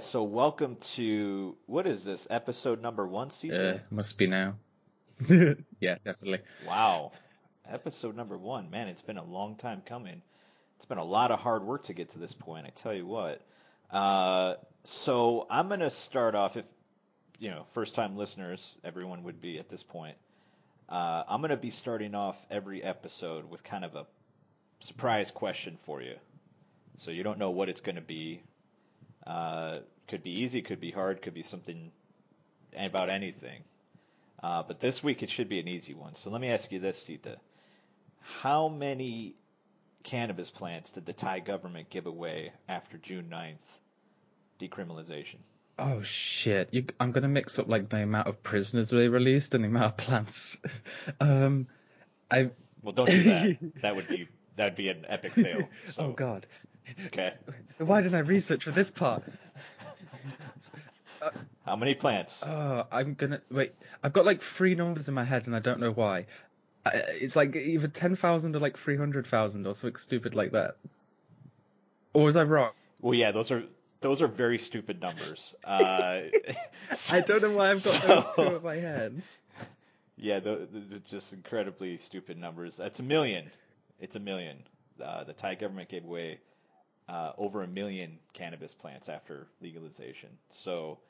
Right, so welcome to what is this episode number one? See, Uh, must be now. yeah, definitely. wow, episode number one. Man, it's been a long time coming. It's been a lot of hard work to get to this point. I tell you what. Uh, so I'm gonna start off. If you know, first time listeners, everyone would be at this point. Uh, I'm gonna be starting off every episode with kind of a surprise question for you. So you don't know what it's gonna be. Uh, could be easy, could be hard, could be something about anything. Uh, but this week it should be an easy one. So let me ask you this, Siththa. How many cannabis plants did the Thai government give away after June 9th decriminalization? Oh shit! You, I'm gonna mix up like the amount of prisoners they released and the amount of plants. um, I. Well, don't do that. that would be that would be an epic fail. So, Oh god. Okay. Why didn't I research for this part? How many plants? Oh, I'm gonna wait. I've got like three numbers in my head and I don't know why. I, it's like either ten thousand or like three hundred thousand or something stupid like that. Or was I wrong? Well, yeah, those are those are very stupid numbers. Uh, I don't know why I've got those two so- in my head. Yeah, the, the, the just incredibly stupid numbers. That's a million. It's a million. Uh, the Thai government gave away uh, over a million cannabis plants after legalization. So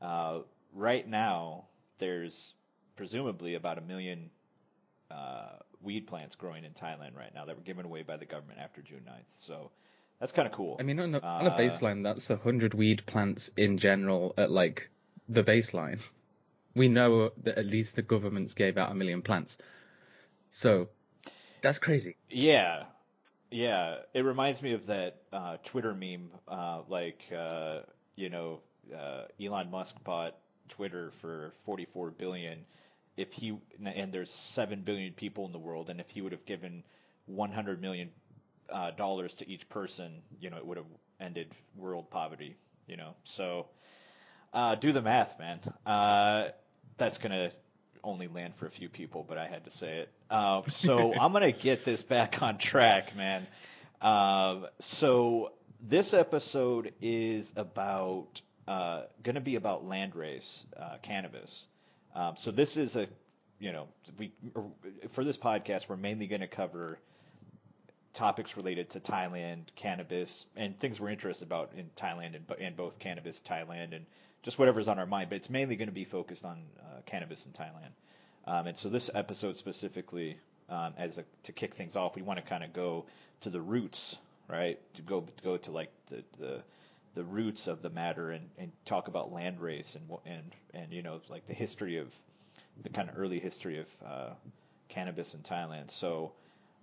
uh, right now, there's presumably about a million uh, weed plants growing in Thailand right now that were given away by the government after June 9th. So that's kind of cool. I mean, on a, on a Uh, baseline, that's a hundred weed plants in general at like the baseline. We know that at least the governments gave out a million plants, so that's crazy. Yeah, yeah. It reminds me of that uh, Twitter meme, uh, like uh, you know, uh, Elon Musk bought Twitter for 44 billion. If he and there's seven billion people in the world, and if he would have given 100 million uh, dollars to each person, you know, it would have ended world poverty. You know, so uh, do the math, man. That's gonna only land for a few people, but I had to say it. Um, so I'm gonna get this back on track, man. Um, so this episode is about uh, gonna be about landrace uh, cannabis. Um, so this is a, you know, we for this podcast we're mainly gonna cover topics related to Thailand, cannabis, and things we're interested about in Thailand and, and both cannabis, Thailand, and just whatever's on our mind. But it's mainly going to be focused on uh, cannabis in Thailand. Um, and so this episode specifically, um, as a, to kick things off, we want to kind of go to the roots, right? To go go to like the the, the roots of the matter and, and talk about land race and and and you know like the history of the kind of early history of uh, cannabis in Thailand. So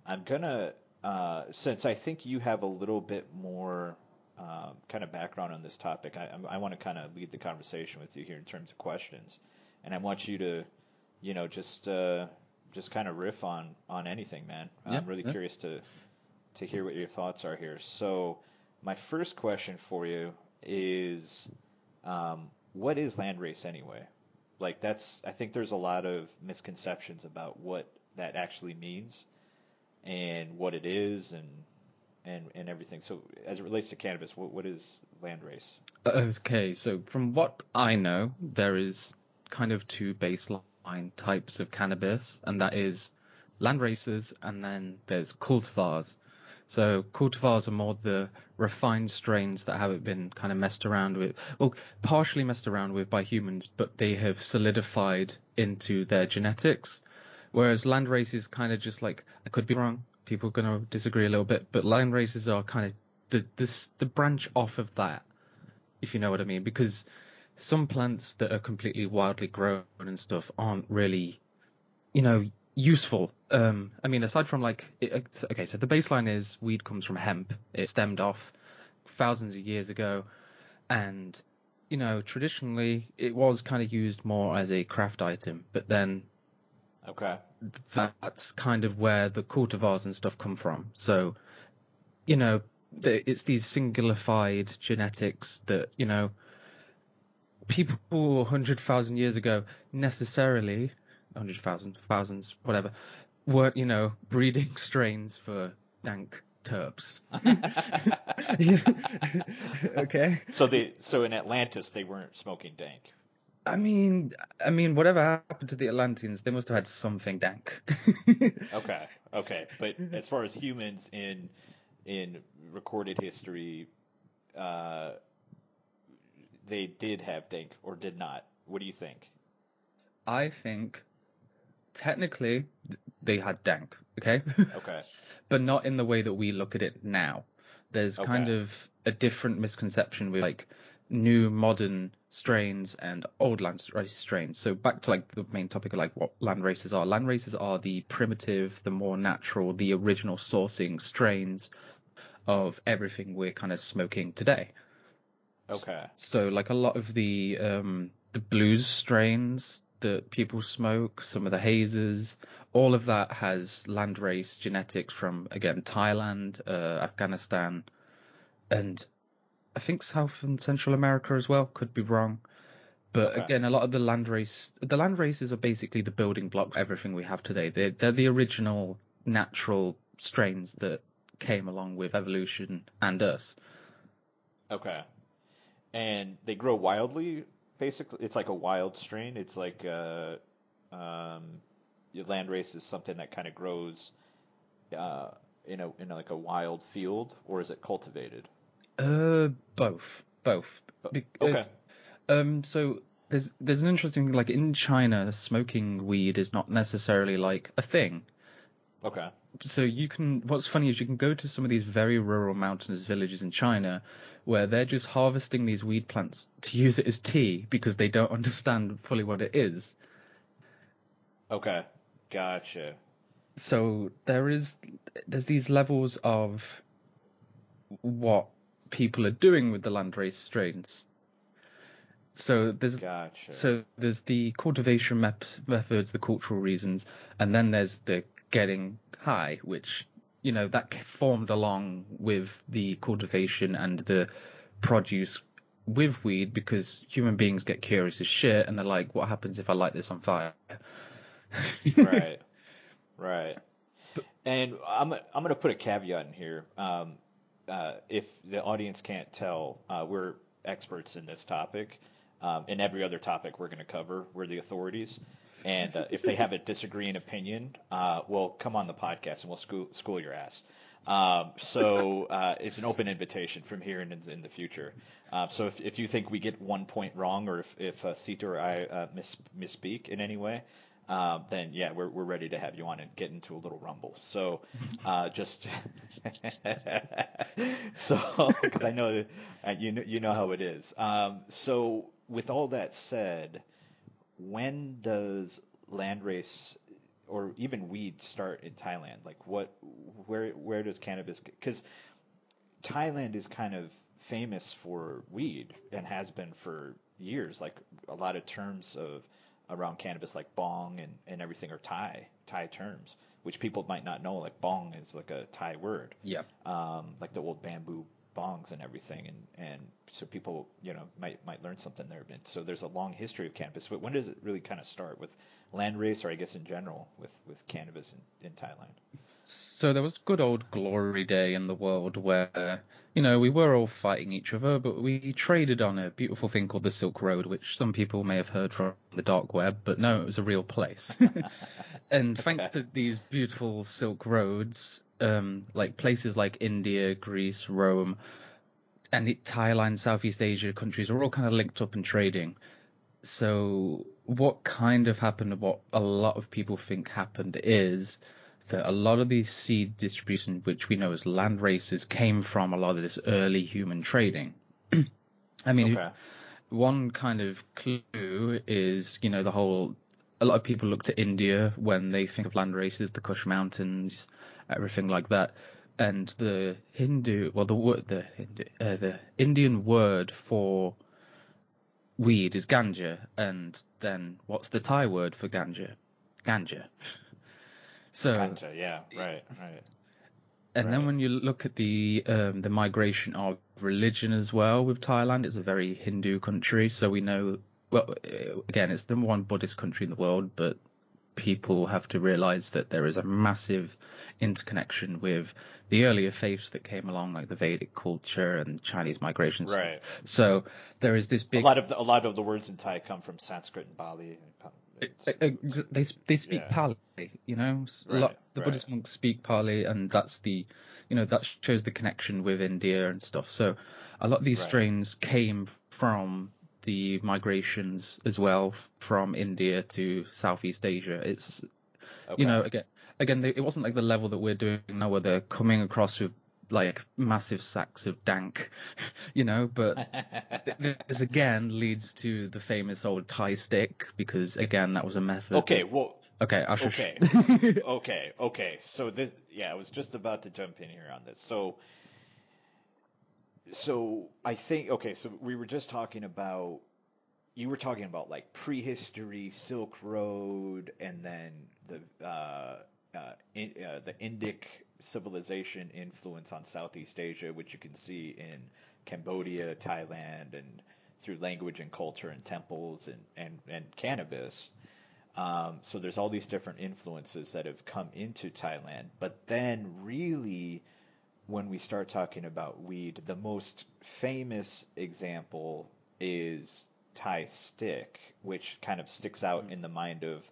I'm gonna uh, since I think you have a little bit more um, kind of background on this topic, I, I want to kind of lead the conversation with you here in terms of questions, and I want you to, you know, just uh, just kind of riff on on anything, man. Yeah, I'm really yeah. curious to to hear what your thoughts are here. So, my first question for you is, um, what is landrace anyway? Like that's I think there's a lot of misconceptions about what that actually means and what it is and and and everything. So as it relates to cannabis, what what is landrace? Okay, so from what I know, there is kind of two baseline types of cannabis, and that is land races, and then there's cultivars. So cultivars are more the refined strains that haven't been kind of messed around with, well, partially messed around with by humans, but they have solidified into their genetics. Whereas land races kind of just like I could be wrong. People are gonna disagree a little bit, but land races are kind of the this the branch off of that if you know what I mean, because some plants that are completely wildly grown and stuff aren't really, you know, useful. Um, I mean, aside from like, it, okay, so the baseline is weed comes from hemp. It stemmed off thousands of years ago, and you know, traditionally it was kind of used more as a craft item, but then Okay. that's kind of where the cultivars and stuff come from. So, you know, it's these singularified genetics that, you know, people 100,000 years ago necessarily, 100,000, thousands, whatever, weren't, you know, breeding strains for dank terps. okay. So they so in Atlantis they weren't smoking dank. I mean, I mean, whatever happened to the Atlanteans, they must have had something dank. Okay, okay, but as far as humans in in recorded history, uh, they did have dank or did not. What do you think? I think technically they had dank, okay? Okay, but not in the way that we look at it now. There's kind of a different misconception with like new modern strains and old land race strains. So back to like the main topic of like what land races are. Land races are the primitive, the more natural, the original sourcing strains of everything we're kind of smoking today. Okay, So like a lot of the um, the blues strains that people smoke, some of the hazes, all of that has landrace genetics from again Thailand, uh, Afghanistan, and I think South and Central America as well. Could be wrong, but Okay. again, a lot of the landrace the land races are basically the building blocks of everything we have today. They're, they're the original natural strains that came along with evolution and us. okay. And they grow wildly. Basically, it's like a wild strain. It's like uh, um, your land race is something that kind of grows uh, in a in like a wild field, or is it cultivated? Uh, both, both. okay. Um, so there's there's an interesting thing. Like in China, smoking weed is not necessarily like a thing. Okay. So you can. What's funny is you can go to some of these very rural mountainous villages in China, where they're just harvesting these weed plants to use it as tea because they don't understand fully what it is. Okay. Gotcha. So there is there's these levels of what people are doing with the landrace strains. So there's Gotcha. So there's the cultivation methods, the cultural reasons, and then there's the getting high, which you know that formed along with the cultivation and the produce with weed because human beings get curious as shit and they're like, what happens if I light this on fire? right. Right. And I'm I'm to put a caveat in here. Um, uh, if the audience can't tell, uh, we're experts in this topic. Um, in every other topic we're going to cover, we're the authorities. And uh, if they have a disagreeing opinion, uh, well, come on the podcast and we'll school, school your ass. Um, so uh, it's an open invitation from here and in, in the future. Uh, so if, if you think we get one point wrong, or if, if uh, Siththa or I uh, miss, misspeak in any way, uh, then yeah, we're, we're ready to have you on and get into a little rumble. So uh, just so because I know you know you know how it is. Um, so with all that said, when does landrace or even weed start in Thailand? Like what, where where does cannabis? Because Thailand is kind of famous for weed and has been for years. Like a lot of terms of around cannabis, like bong and, and everything, are Thai Thai terms, which people might not know. Like bong is like a Thai word Yeah. um, like the old bamboo bongs and everything, and, and so people you know might might learn something there. So there's a long history of cannabis. But when does it really kind of start with landrace, or I guess in general with with cannabis in, in Thailand? So there was good old glory day in the world where, you know, we were all fighting each other, but we traded on a beautiful thing called the Silk Road, which some people may have heard from the dark web, but no, it was a real place. and thanks to these beautiful Silk Roads, um, like places like India, Greece, Rome, and it- Thailand, Southeast Asia countries are all kind of linked up in trading. So what kind of happened, and what a lot of people think happened is that a lot of these seed distribution, which we know as land races, came from a lot of this early human trading. I mean, Okay. one kind of clue is, you know, the whole. A lot of people look to India when they think of land races, the Kush Mountains, everything like that. And the Hindu, well, the word, the Hindu, uh, the Indian word for weed is ganja, and then what's the Thai word for ganja? Ganja. So Ganja, yeah, right, right. and then when you look at the um, the migration of religion as well with Thailand, it's a very Hindu country. So we know, well, uh, again, it's the number one Buddhist country in the world, but people have to realize that there is a massive interconnection with the earlier faiths that came along, like the Vedic culture and Chinese migration. stuff. Right. So there is this big. A lot of the, a lot of the words in Thai come from Sanskrit and Pali. It's- they they speak Yeah. Pali, you know. A Right, lot, the right. Buddhist monks speak Pali, and that's the, you know, that shows the connection with India and stuff. So, a lot of these strains came from the migrations as well from India to Southeast Asia. It's, okay. you know, again, again, they, it wasn't like the level that we're doing now, where they're coming across with like massive sacks of dank, you know, but this again leads to the famous old Thai stick because again that was a method. okay. Well. Okay, I should. Okay. okay. Okay. So this, yeah, I was just about to jump in here on this. So, so I think okay. So we were just talking about, you were talking about like prehistory, Silk Road, and then the uh, uh, in, uh, the Indic civilization influence on Southeast Asia, which you can see in Cambodia, Thailand, and through language and culture and temples and and, and cannabis. Um, so there's all these different influences that have come into Thailand. But then, really, when we start talking about weed, the most famous example is Thai stick, which kind of sticks out in the mind of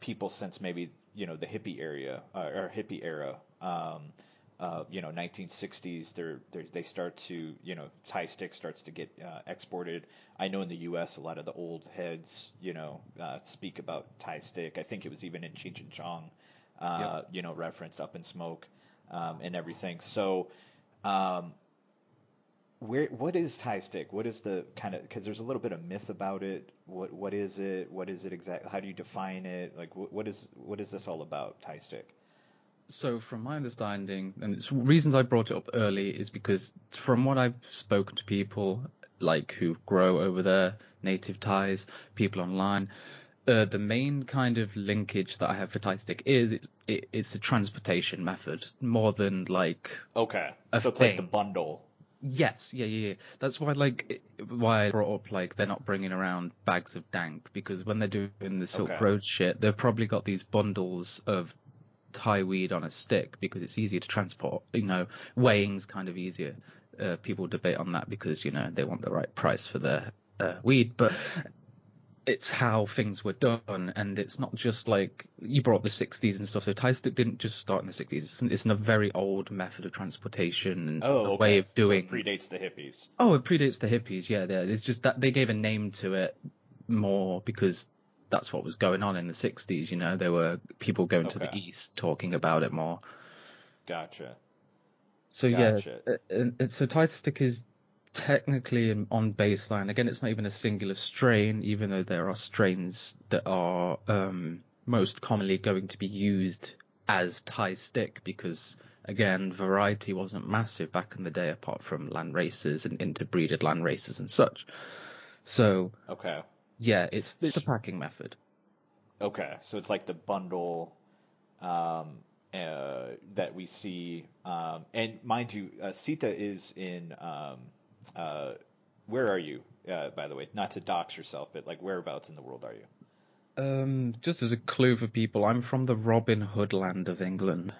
people since maybe you know the hippie area uh, or hippie era. Um, uh, you know, 1960s, they're, they're, they start to, you know, Thai stick starts to get uh, exported. I know in the U.S. a lot of the old heads, you know, uh, speak about Thai stick. I think it was even in Cheech and Chong, uh, you know, referenced Up in Smoke um, and everything. So, um, where what is Thai stick? What is the kind of because there's a little bit of myth about it. What what is it? What is it exactly? How do you define it? Like what, what is what is this all about? Thai stick. So, from my understanding, and it's reasons I brought it up early is because from what I've spoken to people like who grow over there, native Thais, people online, uh, the main kind of linkage that I have for Thai stick is it, it, it's a transportation method more than like Okay, so it's like the bundle. Yes, yeah, yeah, yeah. That's why, like, why I brought up like they're not bringing around bags of dank because when they're doing the Silk Okay. Road shit, they've probably got these bundles of Thai weed on a stick because it's easier to transport. You know, weighing's kind of easier. Uh, people debate on that because you know they want the right price for their uh, weed, but it's how things were done, and it's not just like you brought up the 60s and stuff. So Thai stick didn't just start in the 60s. It's, it's a very old method of transportation and Oh, a okay. way of doing. So predates the hippies. Oh, it predates the hippies. Yeah, there. It's just that they gave a name to it more because that's what was going on in the '60s. You know, there were people going to the east talking about it more. Gotcha. So Gotcha. yeah, uh, and, and so Tight Stick is technically on baseline. Again, it's not even a singular strain, even though there are strains that are um, most commonly going to be used as Thai Stick because. Again, variety wasn't massive back in the day, apart from land races and interbreeded land races and such. So Okay. yeah, it's it's a packing method. Okay. So it's like the bundle um, uh, that we see. Um, and mind you, uh, Siththa is in. Um, uh, where are you? Uh, by the way, not to dox yourself, but like whereabouts in the world are you? Um, just as a clue for people, I'm from the Robin Hood land of England.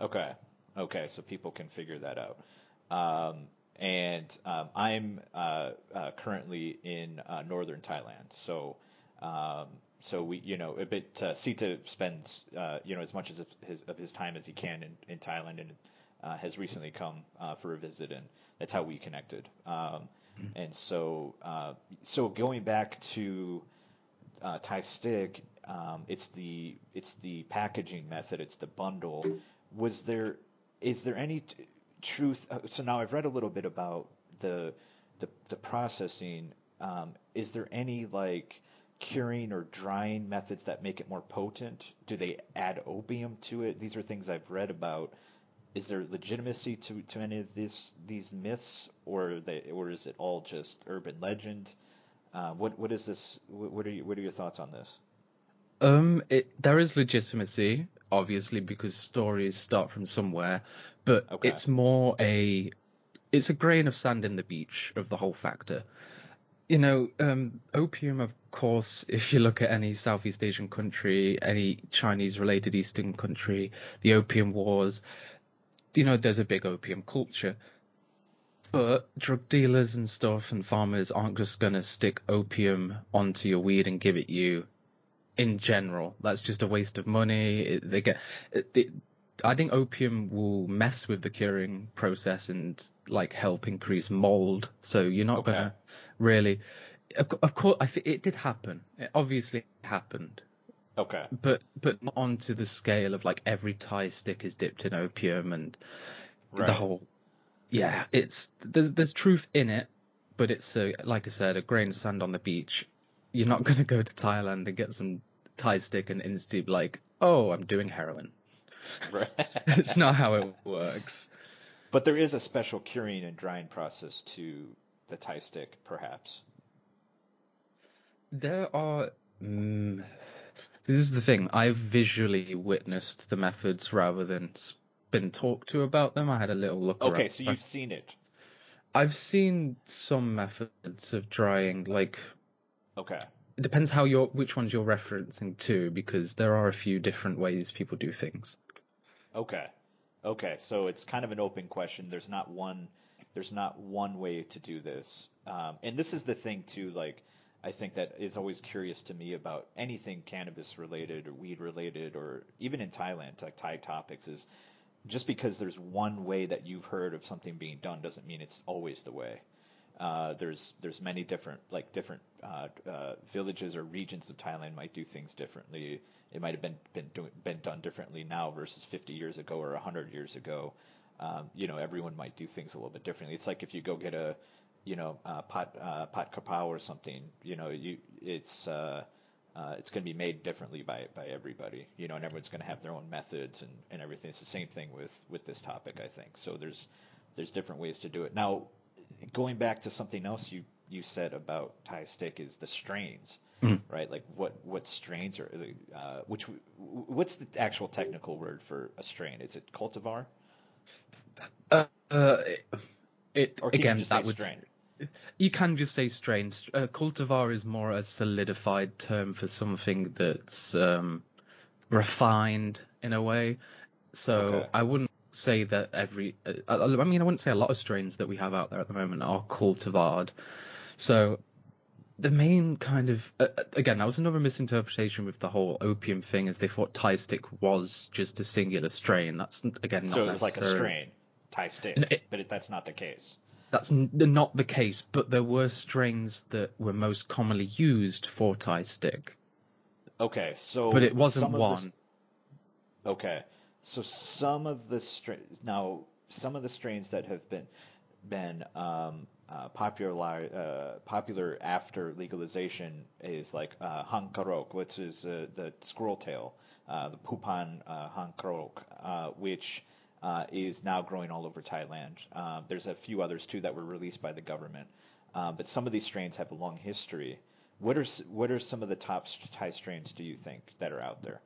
Okay. Okay. So people can figure that out. Um, and um, I'm uh, uh, currently in uh, northern Thailand. So, um, so we, you know, a bit. Uh, Siththa spends, uh, you know, as much as of his, of his time as he can in, in Thailand, and uh, has recently come uh, for a visit, and that's how we connected. Um, and so, uh, so going back to uh, Thai stick, um, it's the it's the packaging method, it's the bundle. Was there is there any t- truth? uh, So now I've read a little bit about the the, the processing. Um, is there any like curing or drying methods that make it more potent? Do they add opium to it? These are things I've read about. Is there legitimacy to, to any of this these myths, or they, or is it all just urban legend? Uh, what what is this? What are you, what are your thoughts on this? Um, it, there is legitimacy, obviously, because stories start from somewhere, but Okay. it's more a, it's a grain of sand in the beach of the whole factor. You know, um, opium, of course, if you look at any Southeast Asian country, any Chinese related Eastern country, the opium wars, you know, there's a big opium culture. But drug dealers and stuff and farmers aren't just going to stick opium onto your weed and give it you in general. That's just a waste of money. They get, it, I think opium will mess with the curing process and like help increase mold. So you're not Okay. gonna really. Of of course, I think it did happen. It obviously happened, Okay. but but not onto the scale of like every Thai stick is dipped in opium and Right. the whole. Yeah, it's there's there's truth in it, but it's a like I said, a grain of sand on the beach. You're not gonna go to Thailand and get some Thai stick and instantly be like, oh, I'm doing heroin. Right. it's not how it works. But there is a special curing and drying process to the Thai stick, perhaps. There are. Mm, this is the thing. I've visually witnessed the methods rather than been talked to about them. I had a little look. Okay, around. so you've seen it. I've seen some methods of drying. Like Okay. it depends how you're, which ones you're referencing to, because there are a few different ways people do things. Okay. Okay. So it's kind of an open question. There's not one. There's not one way to do this. Um, and this is the thing too. Like, I think that is always curious to me about anything cannabis related or weed related, or even in Thailand, like Thai topics, is just because there's one way that you've heard of something being done doesn't mean it's always the way. Uh, there's there's many different like different uh, uh, villages or regions of Thailand might do things differently. It might have been been doing, been done differently now versus 50 years ago or 100 years ago. Um, you know, everyone might do things a little bit differently. It's like if you go get a, you know, pot uh, pot kapow or something. You know, you it's uh, uh, it's going to be made differently by by everybody. You know, and everyone's going to have their own methods and, and everything. It's the same thing with with this topic, I think. So there's there's different ways to do it. Now, going back to something else you you said about Thai stick is the strains, right? Like what what strains are uh, which what's the actual technical word for a strain? Is it cultivar? Uh, uh, it, Or again that would strain? You can just say strain. Uh, cultivar is more a solidified term for something that's um, refined in a way. So Okay. I wouldn't say that every. Uh, I I mean, I wouldn't say a lot of strains that we have out there at the moment are cultivared. So the main kind of uh, uh, again, that was another misinterpretation with the whole opium thing, is they thought Thai stick was just a singular strain. That's again not So it was like a strain, Thai stick, it- but it, that's not the case. That's n- not the case, but there were strains that were most commonly used for Thai stick. Okay, so But it wasn't one. The, okay, so some of the strains now, some of the strains that have been been um, uh, popular uh, popular after legalization is like uh, hang karok, which is uh, the squirrel tail, uh, the Phu Phan uh, hang karok, uh, which uh, is now growing all over Thailand. There's a few others too that were released by the government, uh, but some of these strains have a long history. What are what are some of the top Thai strains do you think that are out there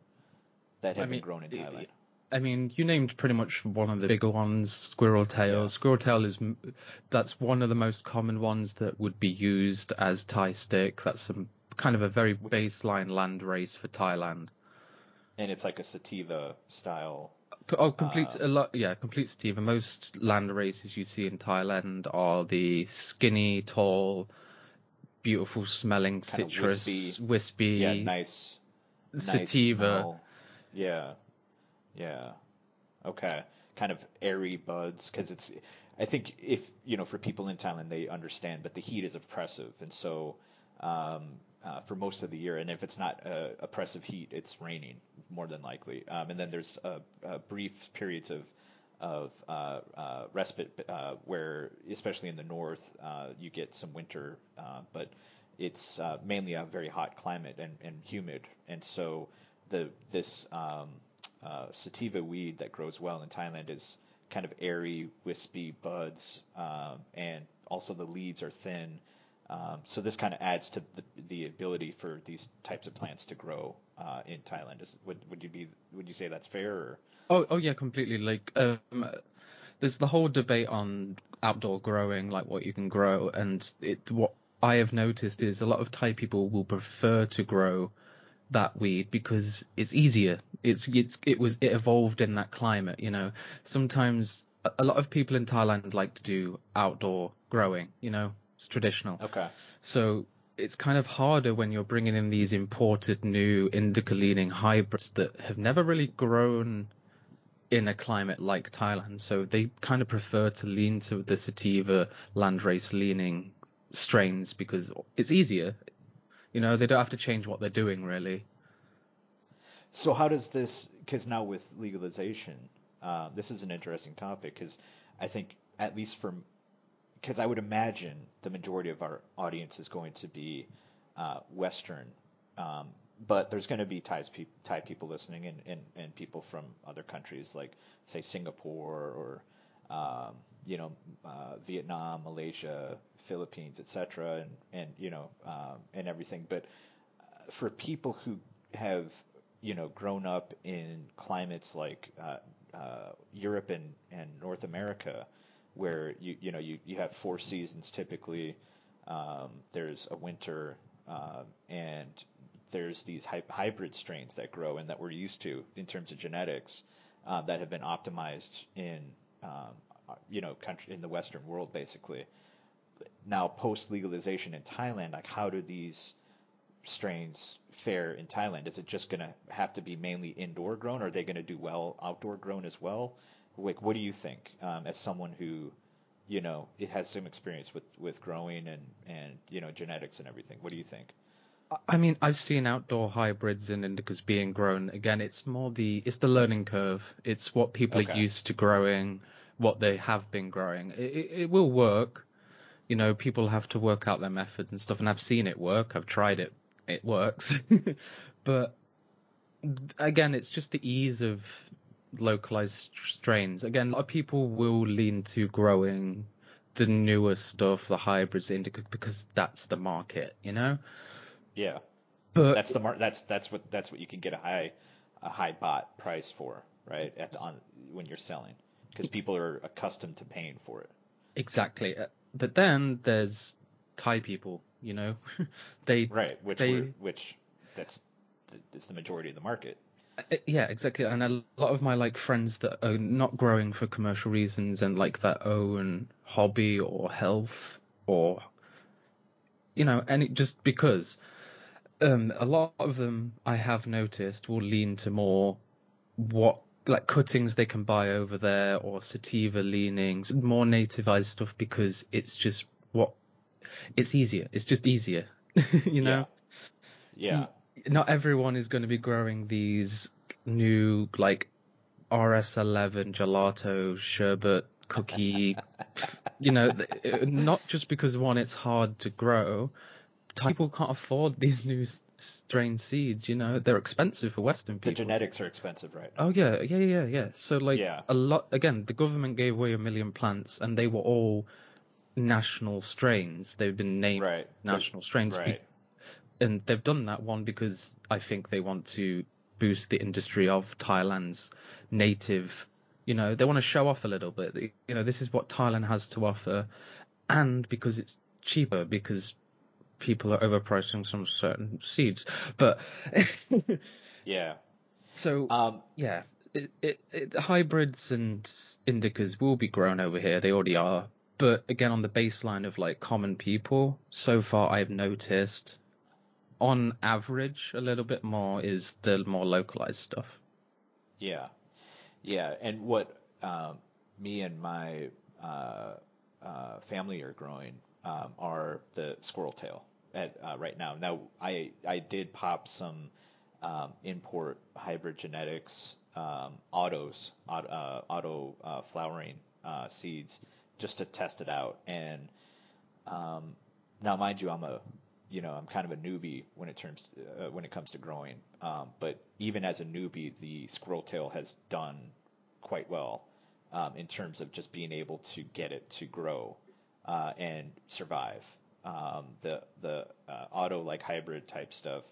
that have I been grown in Thailand? I mean, you named pretty much one of the bigger ones, squirrel tail. Yeah. Squirrel tail is that's one of the most common ones that would be used as Thai stick. That's some kind of a very baseline land race for Thailand. And it's like a sativa style. Oh, complete uh, a lot. Yeah, complete sativa. Most land races you see in Thailand are the skinny, tall, beautiful smelling citrus, wispy. wispy, Yeah, nice. nice sativa. smell. Yeah, yeah. Okay, kind of airy buds because it's. I think if you know, for people in Thailand, they understand, but the heat is oppressive, and so um, uh, for most of the year, and if it's not uh, oppressive heat, it's raining more than likely, um, and then there's uh, uh, brief periods of of uh, uh, respite uh, where, especially in the north, uh, you get some winter, uh, but it's uh, mainly a very hot climate and, and humid, and so the this um, uh, sativa weed that grows well in Thailand is kind of airy, wispy buds, um, and also the leaves are thin. Um, so this kind of adds to the, the ability for these types of plants to grow uh, in Thailand. Is, would would you be would you say that's fair? Or? Oh, oh yeah, completely. Like, um, there's the whole debate on outdoor growing, like what you can grow, and it what I have noticed is a lot of Thai people will prefer to grow that weed because it's easier. It's, it's it was it evolved in that climate. You know, sometimes a, a lot of people in Thailand like to do outdoor growing. You know, it's traditional. Okay. So it's kind of harder when you're bringing in these imported new indica leaning hybrids that have never really grown in a climate like Thailand. So they kind of prefer to lean to the sativa landrace leaning strains because it's easier. You know, they don't have to change what they're doing really. So how does this? Because now with legalization, uh, this is an interesting topic because I think at least from because I would imagine the majority of our audience is going to be uh, Western, um, but there's going to be Thai, pe- Thai people listening and, and, and people from other countries like say Singapore or um, you know uh, Vietnam, Malaysia, Philippines, etc., and and you know um, and everything. But uh, for people who have you know grown up in climates like uh, uh, Europe and, and North America, where you you know you, you have four seasons typically. Um, there's a winter, uh, and there's these hy- hybrid strains that grow and that we're used to in terms of genetics uh, that have been optimized in um, you know country in the Western world basically. Now post legalization in Thailand, like how do these strains fare in Thailand? Is it just going to have to be mainly indoor grown? Or are they going to do well outdoor grown as well? Like, what do you think um, as someone who, you know, it has some experience with, with growing and, and, you know, genetics and everything? What do you think? I mean, I've seen outdoor hybrids and indicas being grown. Again, it's more the it's the learning curve. It's what people Okay. are used to growing, what they have been growing. It, it, it will work. You know, people have to work out their methods and stuff, and I've seen it work. I've tried it. It works. but again, it's just the ease of localized strains. Again, a lot of people will lean to growing the newer stuff, the hybrids, indica, because that's the market. You know. Yeah, But that's the mar- that's that's what that's what you can get a high a high bot price for, right? At the, on when you're selling, because people are accustomed to paying for it. Exactly. But then there's Thai people, you know, they Right, which they we're, which that's is the majority of the market. uh, yeah exactly, and a lot of my like friends that are not growing for commercial reasons and like their own hobby or health or you know, and it just because um a lot of them I have noticed will lean to more what like cuttings they can buy over there or sativa leanings, more nativized stuff because it's just what it's easier. It's just easier, you know. Yeah. Not everyone is going to be growing these new like RS11 gelato sherbet cookie. you know, uh, not just because one it's hard to grow. People can't afford these new strain seeds. You know, they're expensive for Western people. The genetics are expensive, right? Oh yeah, yeah, yeah, yeah. So like Yeah. a lot again, the government gave away a million plants, and they were all national strains. They've been named Right. national strains, be- Right. and they've done that one because I think they want to boost the industry of Thailand's native. You know, they want to show off a little bit. You know, this is what Thailand has to offer, and because it's cheaper because people are overpricing some certain seeds. But Yeah. so Um, yeah, it, it, it, hybrids and indicas will be grown over here. They already are. But again, on the baseline of like common people, so far I've noticed, on average, a little bit more is the more localized stuff. Yeah, yeah, and what um, me and my uh, uh, family are growing um, are the squirrel tail at uh, right now. Now, I I did pop some um, import hybrid genetics um, autos auto, uh, auto uh, flowering uh, seeds just to test it out, and um, now, mind you, I'm a you know I'm kind of a newbie when it terms uh, when it comes to growing. Um, but even as a newbie, the squirrel tail has done quite well um, in terms of just being able to get it to grow uh, and survive. Um, the the uh, auto like hybrid type stuff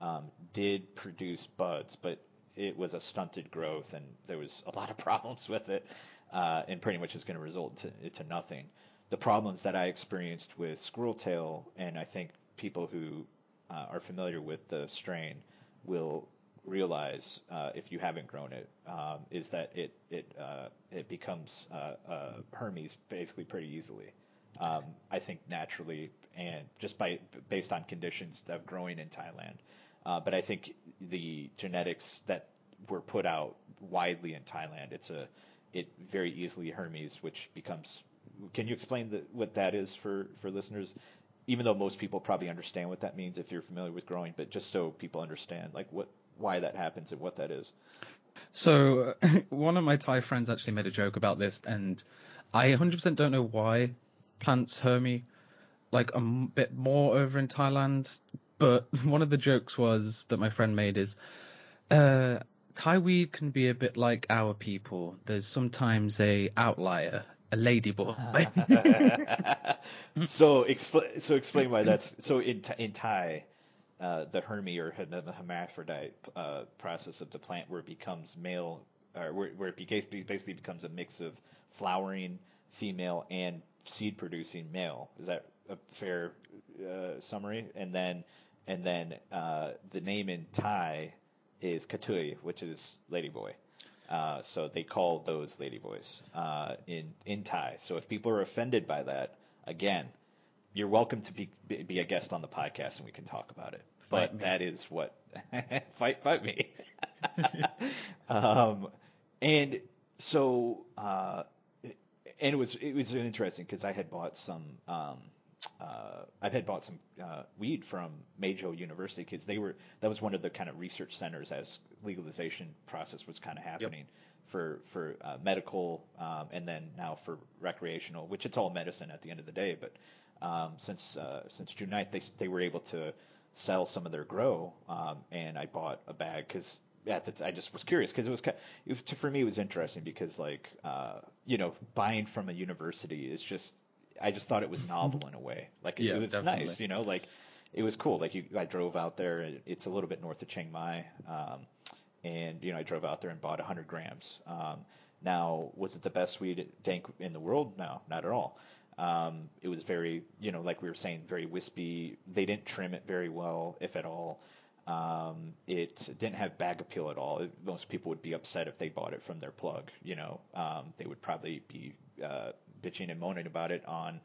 um, did produce buds, but it was a stunted growth, and there was a lot of problems with it, uh, and pretty much is going to result to, nothing. the problems that I experienced with squirrel tail, and I think people who uh, are familiar with the strain will realize uh, if you haven't grown it um, is that it it uh, it becomes uh, uh, hermies basically pretty easily. Um, I think naturally and just by based on conditions of growing in Thailand. Uh, but I think the genetics that were put out widely in Thailand, it's a it very easily hermies, which becomes. Can you explain the, what that is for for listeners? Even though most people probably understand what that means if you're familiar with growing, but just so people understand, like what why that happens and what that is. So, one of my Thai friends actually made a joke about this, and I 100% don't know why plants hermies like a bit more over in Thailand. But one of the jokes was that my friend made is, uh, Thai weed can be a bit like our people. There's sometimes a outlier, a ladyboy. so explain. So explain why that's so in in Thai uh, the Hermy or hermaphrodite uh, process of the plant where it becomes male, or where, where it basically becomes a mix of flowering female and seed producing male. Is that a fair uh, summary? And then, and then uh, the name in Thai is Katui, which is ladyboy. Uh, so they call those ladyboys uh, in in Thai. So if people are offended by that, again, you're welcome to be be a guest on the podcast and we can talk about it. But that is what fight fight me. um, and so uh, and it was it was interesting because I had bought some um, uh, I had bought some uh, weed from Maejo University because they were that was one of the kind of research centers as legalization process was kind of happening. Yep for for uh, medical um, and then now for recreational, which it's all medicine at the end of the day. But um, since uh, since June 9th, they they were able to sell some of their grow, um, and I bought a bag because yeah, I just was curious because it was, it for me it was interesting because like uh, you know buying from a university is just I just thought it was novel in a way like yeah, it, was definitely. nice you know like it was cool like you, I drove out there it's a little bit north of Chiang Mai um, and you know I drove out there and bought 100 grams um, now was it the best weed dank in the world no not at all um, it was very, you know, like we were saying, very wispy. They didn't trim it very well, if at all. Um, it didn't have bag appeal at all. Most people would be upset if they bought it from their plug. You know, um, they would probably be uh, bitching and moaning about it on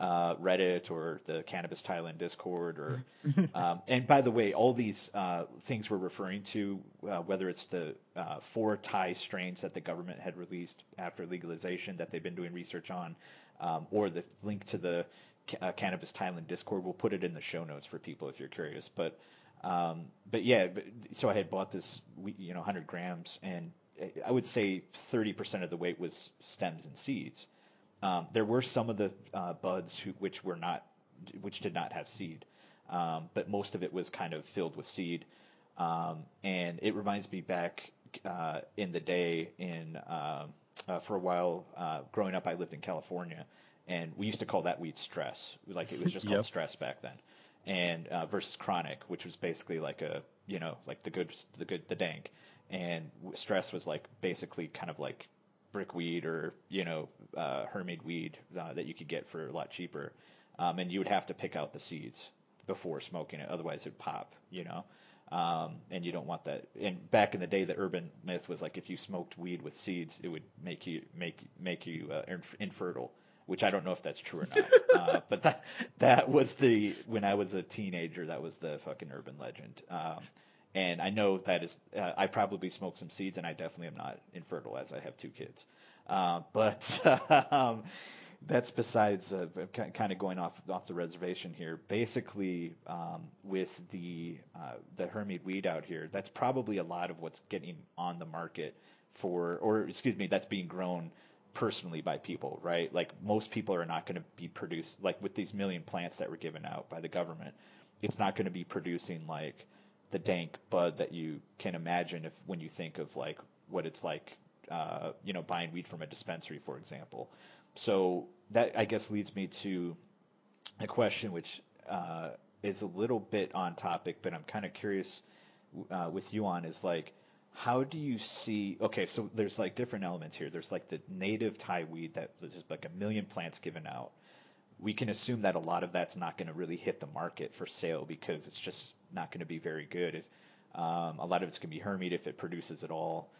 uh, Reddit or the Cannabis Thailand Discord. Or um, and by the way, all these uh, things we're referring to, uh, whether it's the uh, four Thai strains that the government had released after legalization that they've been doing research on, um, or the link to the uh, Cannabis Thailand Discord. We'll put it in the show notes for people if you're curious. But um, but yeah, but, so I had bought this, you know, 100 grams, and I would say 30% of the weight was stems and seeds. Um, there were some of the uh, buds who, which were not, which did not have seed, um, but most of it was kind of filled with seed. Um, and it reminds me back uh, in the day in um, uh, for a while uh, growing up, I lived in California, and we used to call that weed stress. Like it was just called yep. stress back then. And uh, versus chronic, which was basically like a you know like the good the good the dank, and stress was like basically kind of like brickweed or you know uh, hermit weed uh, that you could get for a lot cheaper, um, and you would have to pick out the seeds before smoking it, otherwise it'd pop. You know. Um, and you don't want that. And back in the day, the urban myth was like if you smoked weed with seeds, it would make you make make you uh, infertile. Which I don't know if that's true or not. uh, but that that was the when I was a teenager. That was the fucking urban legend. Um, and I know that is uh, I probably smoked some seeds, and I definitely am not infertile as I have two kids. Uh, but um, that's besides uh, kind of going off off the reservation here. Basically, um, with the uh, the hermit weed out here, that's probably a lot of what's getting on the market for, or excuse me, that's being grown personally by people, right? Like most people are not going to be produced like with these million plants that were given out by the government. It's not going to be producing like the dank bud that you can imagine if when you think of like what it's like, uh, you know, buying weed from a dispensary, for example so that I guess leads me to a question which uh, is a little bit on topic, but I'm kind of curious uh, with you on is like, how do you see? Okay, so there's like different elements here. There's like the native Thai weed that there's like a million plants given out, we can assume that a lot of that's not going to really hit the market for sale because it's just not going to be very good. Um, a lot of it's going to be hermit if it produces at all.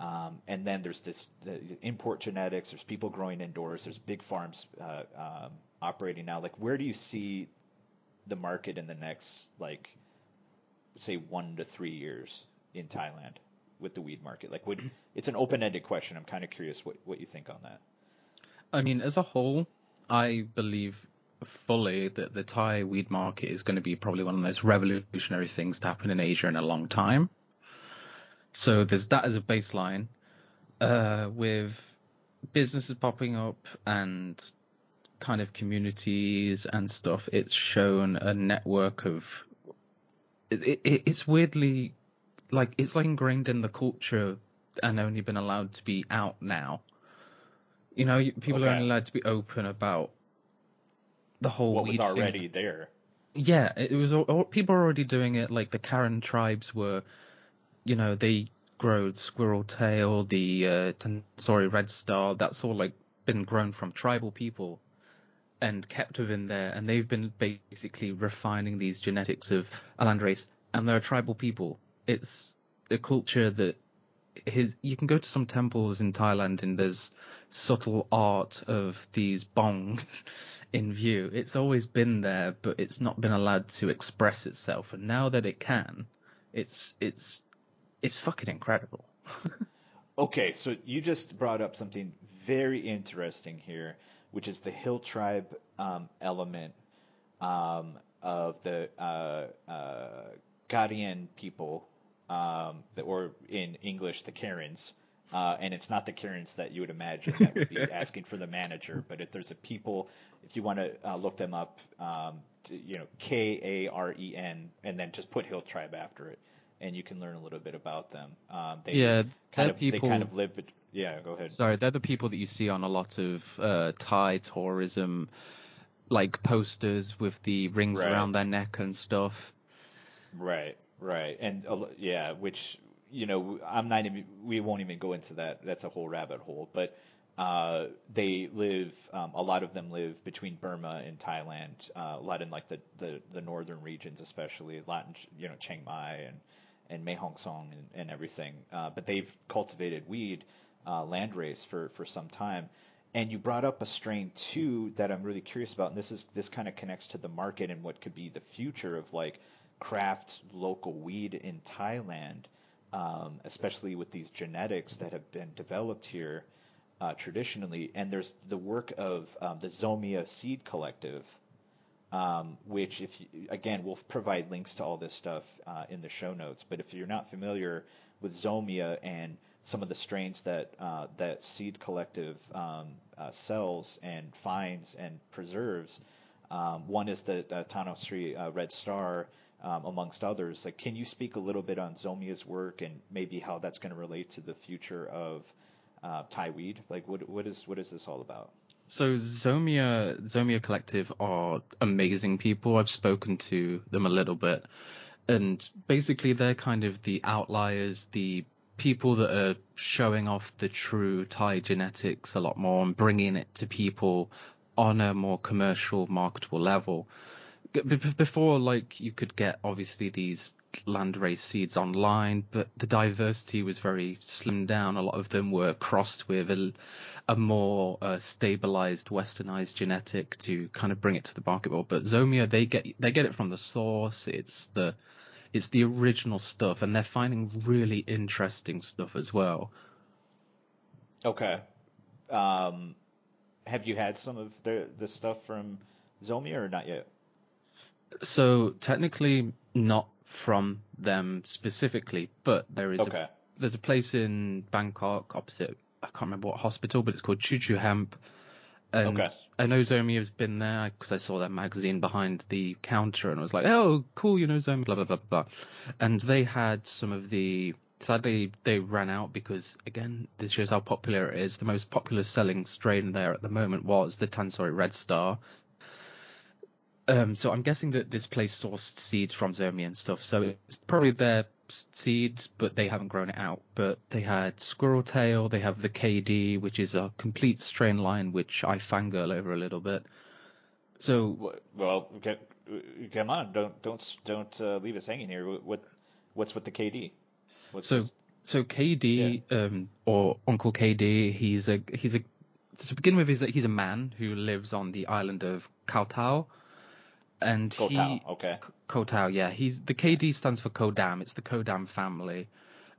Um, and then there's this the import genetics. There's people growing indoors. There's big farms uh, um, operating now. Like, where do you see the market in the next, like, say, one to three years in Thailand with the weed market? Like, would it's an open-ended question. I'm kind of curious what what you think on that. I mean, as a whole, I believe fully that the Thai weed market is going to be probably one of the most revolutionary things to happen in Asia in a long time. So there's that as a baseline, uh, with businesses popping up and kind of communities and stuff. It's shown a network of. It, it, it's weirdly, like it's like ingrained in the culture and only been allowed to be out now. You know, people okay. are only allowed to be open about the whole what was already thing. there. Yeah, it was. People were already doing it. Like the Karen tribes were you know, they grow squirrel tail, the uh, Tansori red star. That's all like been grown from tribal people and kept within there, and they've been basically refining these genetics of a land race, and they're a tribal people. It's a culture that his you can go to some temples in Thailand and there's subtle art of these bongs in view. It's always been there, but it's not been allowed to express itself. And now that it can, it's it's it's fucking incredible. okay, so you just brought up something very interesting here, which is the hill tribe um, element um, of the uh, uh, Gadian people, um, or in English, the Karens. Uh, and it's not the Karens that you would imagine that would be asking for the manager, but if there's a people, if you want to uh, look them up, um, to, you know, K A R E N, and then just put Hill Tribe after it and you can learn a little bit about them. Um, they yeah, kind of people, they kind of live. But, yeah, go ahead. Sorry, they're the people that you see on a lot of uh, Thai tourism, like posters with the rings right. around their neck and stuff. Right, right, and uh, yeah, which you know, I'm not even. We won't even go into that. That's a whole rabbit hole, but. Uh, they live. Um, a lot of them live between Burma and Thailand. Uh, a lot in like the, the, the northern regions, especially a lot in you know Chiang Mai and and Mae Hong Son and, and everything. Uh, but they've cultivated weed uh, landrace for, for some time. And you brought up a strain too that I'm really curious about, and this is this kind of connects to the market and what could be the future of like craft local weed in Thailand, um, especially with these genetics that have been developed here uh, traditionally. And there's the work of um, the Zomia Seed Collective, um, which if you, again we'll provide links to all this stuff uh, in the show notes. But if you're not familiar with Zomia and some of the strains that uh, that Seed Collective um, uh, sells and finds and preserves, um, one is the uh, Tanusri uh, Red Star. Um, amongst others, like, can you speak a little bit on Zomia's work and maybe how that's going to relate to the future of uh, Thai weed? Like, what what is what is this all about? So Zomia Zomia Collective are amazing people. I've spoken to them a little bit, and basically they're kind of the outliers, the people that are showing off the true Thai genetics a lot more and bringing it to people on a more commercial, marketable level. Before, like you could get obviously these landrace seeds online, but the diversity was very slimmed down. A lot of them were crossed with a, a more uh, stabilized, westernized genetic to kind of bring it to the market. But Zomia, they get they get it from the source. It's the it's the original stuff, and they're finding really interesting stuff as well. Okay. Um, have you had some of the the stuff from Zomia or not yet? So technically, not from them specifically, but there is okay. a, there's a place in Bangkok opposite I can't remember what hospital, but it's called Choo Choo Hemp. And okay. I know Zomi has been there because I saw that magazine behind the counter and I was like, oh, cool, you know Zomi, blah, blah, blah, blah. And they had some of the, sadly, they ran out because, again, this shows how popular it is. The most popular selling strain there at the moment was the Tansori Red Star. Um, so I'm guessing that this place sourced seeds from Zomi and stuff. So it's probably their seeds, but they haven't grown it out. But they had Squirrel Tail, they have the KD, which is a complete strain line, which I fangirl over a little bit. So Well, okay, come on, don't don't don't uh, leave us hanging here. What what's with the KD? What's, so so KD um, or Uncle KD, he's a he's a to begin with, he's a, he's a man who lives on the island of Koh and Koh he okay. Koh yeah. He's the KD stands for Kodam. It's the Kodam family,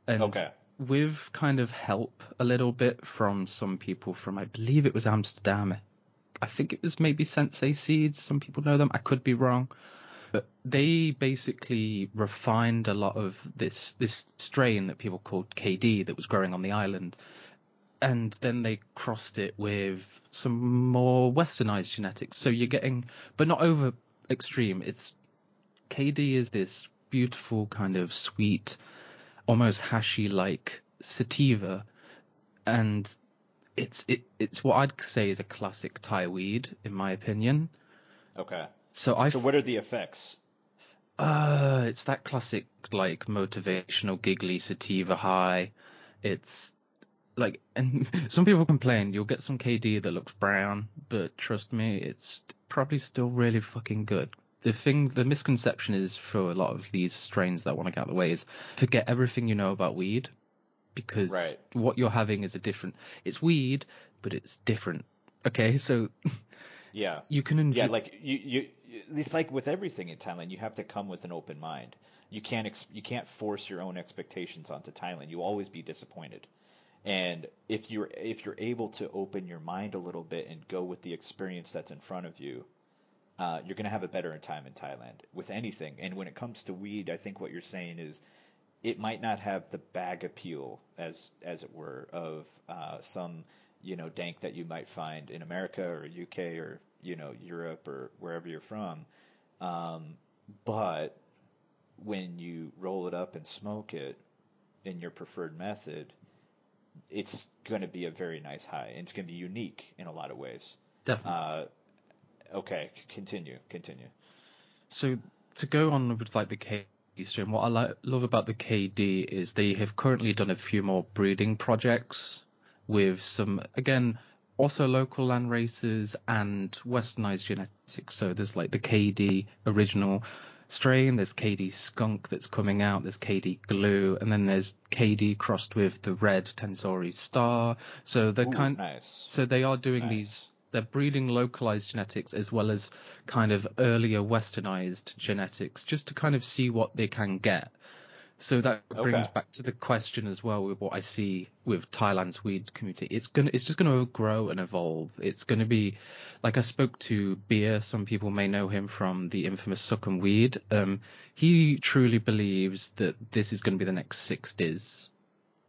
and Okay. with kind of help a little bit from some people from I believe it was Amsterdam. I think it was maybe Sensi Seeds. Some people know them. I could be wrong. But they basically refined a lot of this this strain that people called KD that was growing on the island, and then they crossed it with some more westernized genetics. So you're getting, but not over extreme. It's KD is this beautiful kind of sweet, almost hashy like sativa, and it's it it's what I'd say is a classic Thai weed in my opinion. Okay. So I So what are the effects? uh, it's that classic like motivational giggly sativa high. It's like, and some people complain you'll get some KD that looks brown, but trust me, it's probably still really fucking good. The thing, the misconception is for a lot of these strains that want to get out of the way is forget everything you know about weed, because Right. what you're having is a different. It's weed, but it's different. Okay, so Yeah. you can enjoy. Yeah, like you, you, it's like with everything in Thailand, you have to come with an open mind. You can't, ex- you can't force your own expectations onto Thailand. You'll always be disappointed. And if you're, if you're able to open your mind a little bit and go with the experience that's in front of you, uh, you're going to have a better time in Thailand with anything. And when it comes to weed, I think what you're saying is it might not have the bag appeal as as it were of uh, some you know dank that you might find in America or UK or you know Europe or wherever you're from, um, but when you roll it up and smoke it in your preferred method, it's going to be a very nice high and it's going to be unique in a lot of ways. definitely. Uh, okay, continue, continue. So to go on with like the KD stream, what I like, love about the KD is they have currently done a few more breeding projects with some again also local land races and westernized genetics. So there's like the KD original strain, there's KD skunk that's coming out, there's KD glue, and then there's KD crossed with the red Tensori star. So they're Ooh, kind nice. so they are doing Nice. these. They're breeding localized genetics as well as kind of earlier westernized genetics, just to kind of see what they can get. So that brings Okay. back to the question as well with what I see with Thailand's weed community. It's gonna, it's just gonna grow and evolve. It's gonna be, like I spoke to Beer. Some people may know him from the infamous Suckham Weed. Um, he truly believes that this is gonna be the next 60s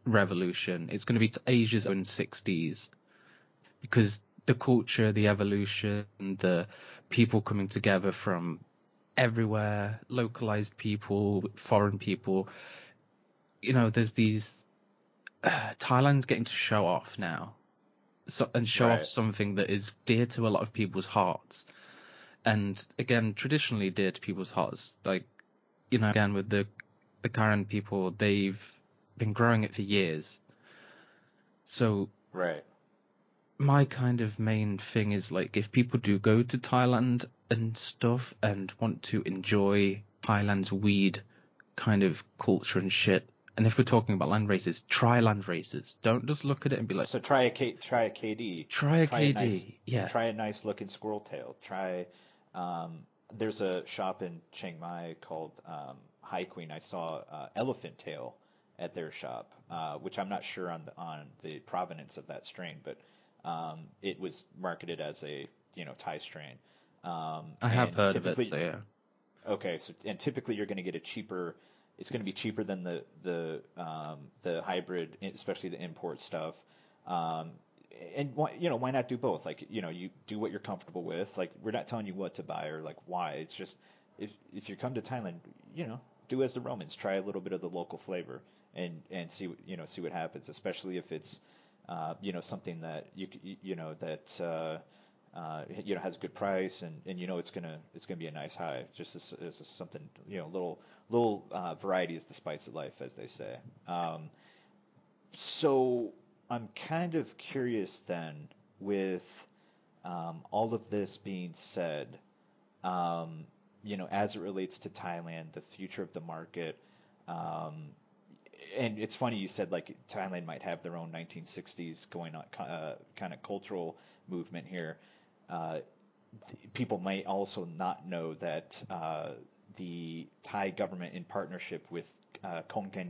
revolution. It's gonna be Asia's own 60s because the culture, the evolution, the people coming together from everywhere, localized people, foreign people. You know, there's these. Uh, Thailand's getting to show off now, so and show Right. off something that is dear to a lot of people's hearts, and again, traditionally dear to people's hearts. Like, you know, again with the the Karen people, they've been growing it for years. So Right. my kind of main thing is like if people do go to Thailand and stuff and want to enjoy Thailand's weed kind of culture and shit, and if we're talking about land races, try land races. Don't just look at it and be like, So try a K, try a KD. try a KD. nice, yeah. Try a nice looking squirrel tail. Try. Um, there's a shop in Chiang Mai called um, High Queen. I saw uh, elephant tail at their shop, uh, which I'm not sure on the, on the provenance of that strain, but um, it was marketed as a you know Thai strain. Um, I have heard of it, so yeah. Okay, so and typically you're going to get a cheaper. It's going to be cheaper than the the um, the hybrid, especially the import stuff. Um, and why, you know why not do both? Like you know you do what you're comfortable with. Like we're not telling you what to buy or like why. It's just if if you come to Thailand, you know do as the Romans. Try a little bit of the local flavor and and see what- you know see what happens. Especially if it's uh, you know something that you you know that. Uh, uh, you know has a good price and, and you know it's gonna it's gonna be a nice high. Just as something you know little little uh, variety is the spice of life, as they say. Um, so I'm kind of curious then with Um, all of this being said, um, you know, as it relates to Thailand, the future of the market, um, and it's funny you said like Thailand might have their own 1960s going on uh, kind of cultural movement here. Uh, people might also not know that uh, the Thai government, in partnership with uh,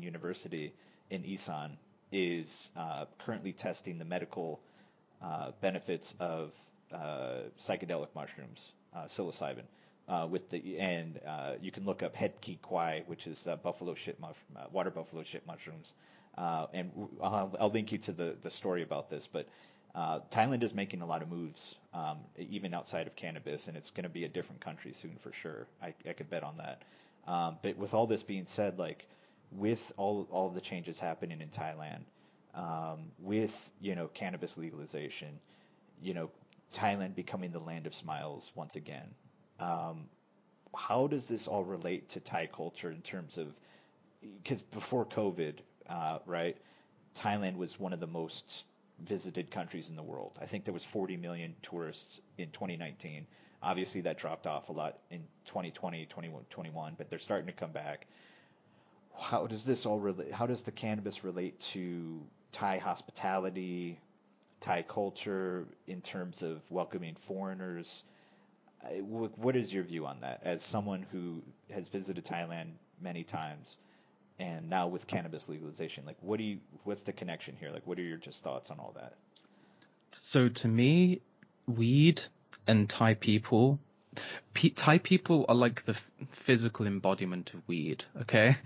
University in Isan, is uh, currently testing the medical uh, benefits of psychedelic mushrooms, psilocybin. With the and you can look up head ki kwai, which is buffalo shit water buffalo shit mushrooms, and I'll, I'll, link you to the the story about this. But uh, Thailand is making a lot of moves, um, even outside of cannabis, and it's going to be a different country soon for sure. I, I could bet on that. Um, but with all this being said, like with all all the changes happening in Thailand, um, with you know cannabis legalization, you know Thailand becoming the land of smiles once again. Um, how does this all relate to Thai culture in terms of because before COVID, uh, right? Thailand was one of the most visited countries in the world. I think there was 40 million tourists in 2019. Obviously, that dropped off a lot in 2020, 2021, but they're starting to come back. How does this all relate? How does the cannabis relate to Thai hospitality, Thai culture in terms of welcoming foreigners. What is your view on that as someone who has visited Thailand many times and now with cannabis legalization? Like, what do you, what's the connection here? Like, what are your just thoughts on all that? So to me, weed and Thai people Thai people are like the physical embodiment of weed. Okay,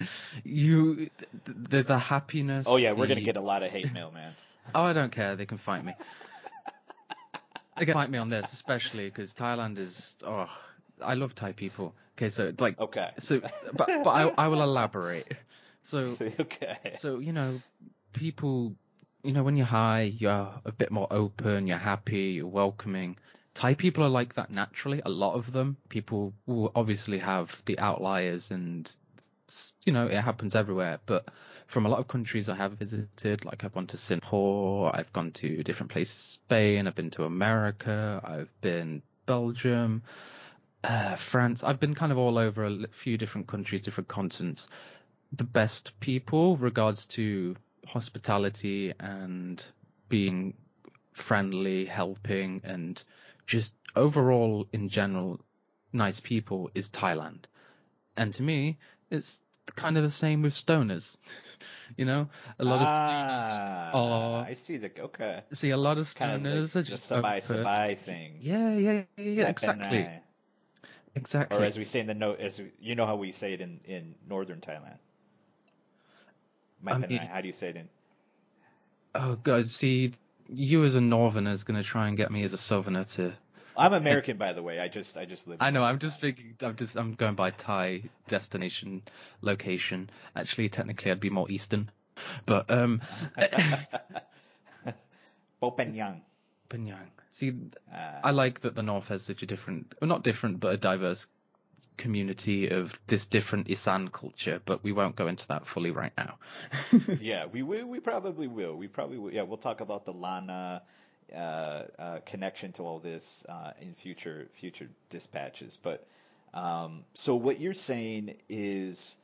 you the the happiness. Oh yeah, we're the... gonna get a lot of hate mail, man. oh, I don't care. They can fight me. they can fight me on this, especially because Thailand is. Oh, I love Thai people. Okay, so like. Okay. So, but but I I will elaborate. So. okay. So you know, people. You know, when you're high, you're a bit more open. You're happy. You're welcoming Thai people are like that naturally. A lot of them. People will obviously have the outliers, and you know it happens everywhere. But from a lot of countries I have visited, like I've gone to Singapore, I've gone to different places, Spain, I've been to America, I've been Belgium, uh, France. I've been kind of all over a few different countries, different continents. The best people, regards to hospitality and being friendly, helping, and just overall in general nice people is Thailand. And to me, it's kind of the same with stoners. you know, a lot ah, of stoners are. I see the okay. See, a lot of stoners kind of like are just a sabai sabai thing. Yeah, yeah, yeah, yeah exactly. Exactly. Or as we say in the note, as we, you know how we say it in in northern Thailand. I mean, how do you say it in? Oh God, see, you as a northerner is going to try and get me as a southerner to. I'm American, by the way. I just I just live. I know. I'm just thinking. I'm just I'm going by Thai destination location. Actually, technically, I'd be more eastern, but um. Bopenyang. Penyang. See, uh, I like that the north has such a different, well, not different, but a diverse community of this different Isan culture, but we won't go into that fully right now. yeah, we, we we probably will. We probably will. Yeah, we'll talk about the Lanna uh, uh, connection to all this uh, in future future dispatches. But um, so what you're saying is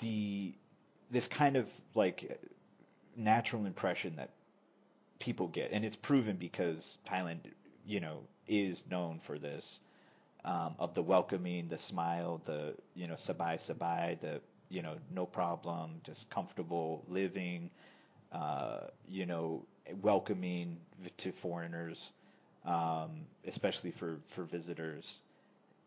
the this kind of like natural impression that people get, and it's proven because Thailand, you know, is known for this um, of the welcoming, the smile, the you know sabai sabai, the you know no problem, just comfortable living, uh, you know welcoming to foreigners, um, especially for for visitors.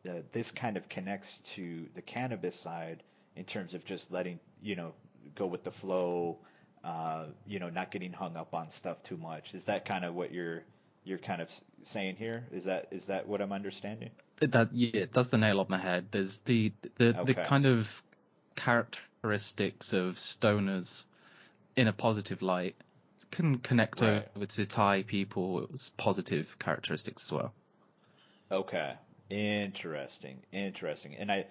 Uh, this kind of connects to the cannabis side in terms of just letting you know go with the flow, uh, you know, not getting hung up on stuff too much. Is that kind of what you're you're kind of saying here? Is that is that what I'm understanding? That yeah, that's the nail on the head. There's the the okay. the kind of characteristics of stoners in a positive light can connect right. over to Thai people's positive characteristics as well. Okay, interesting, interesting, and I,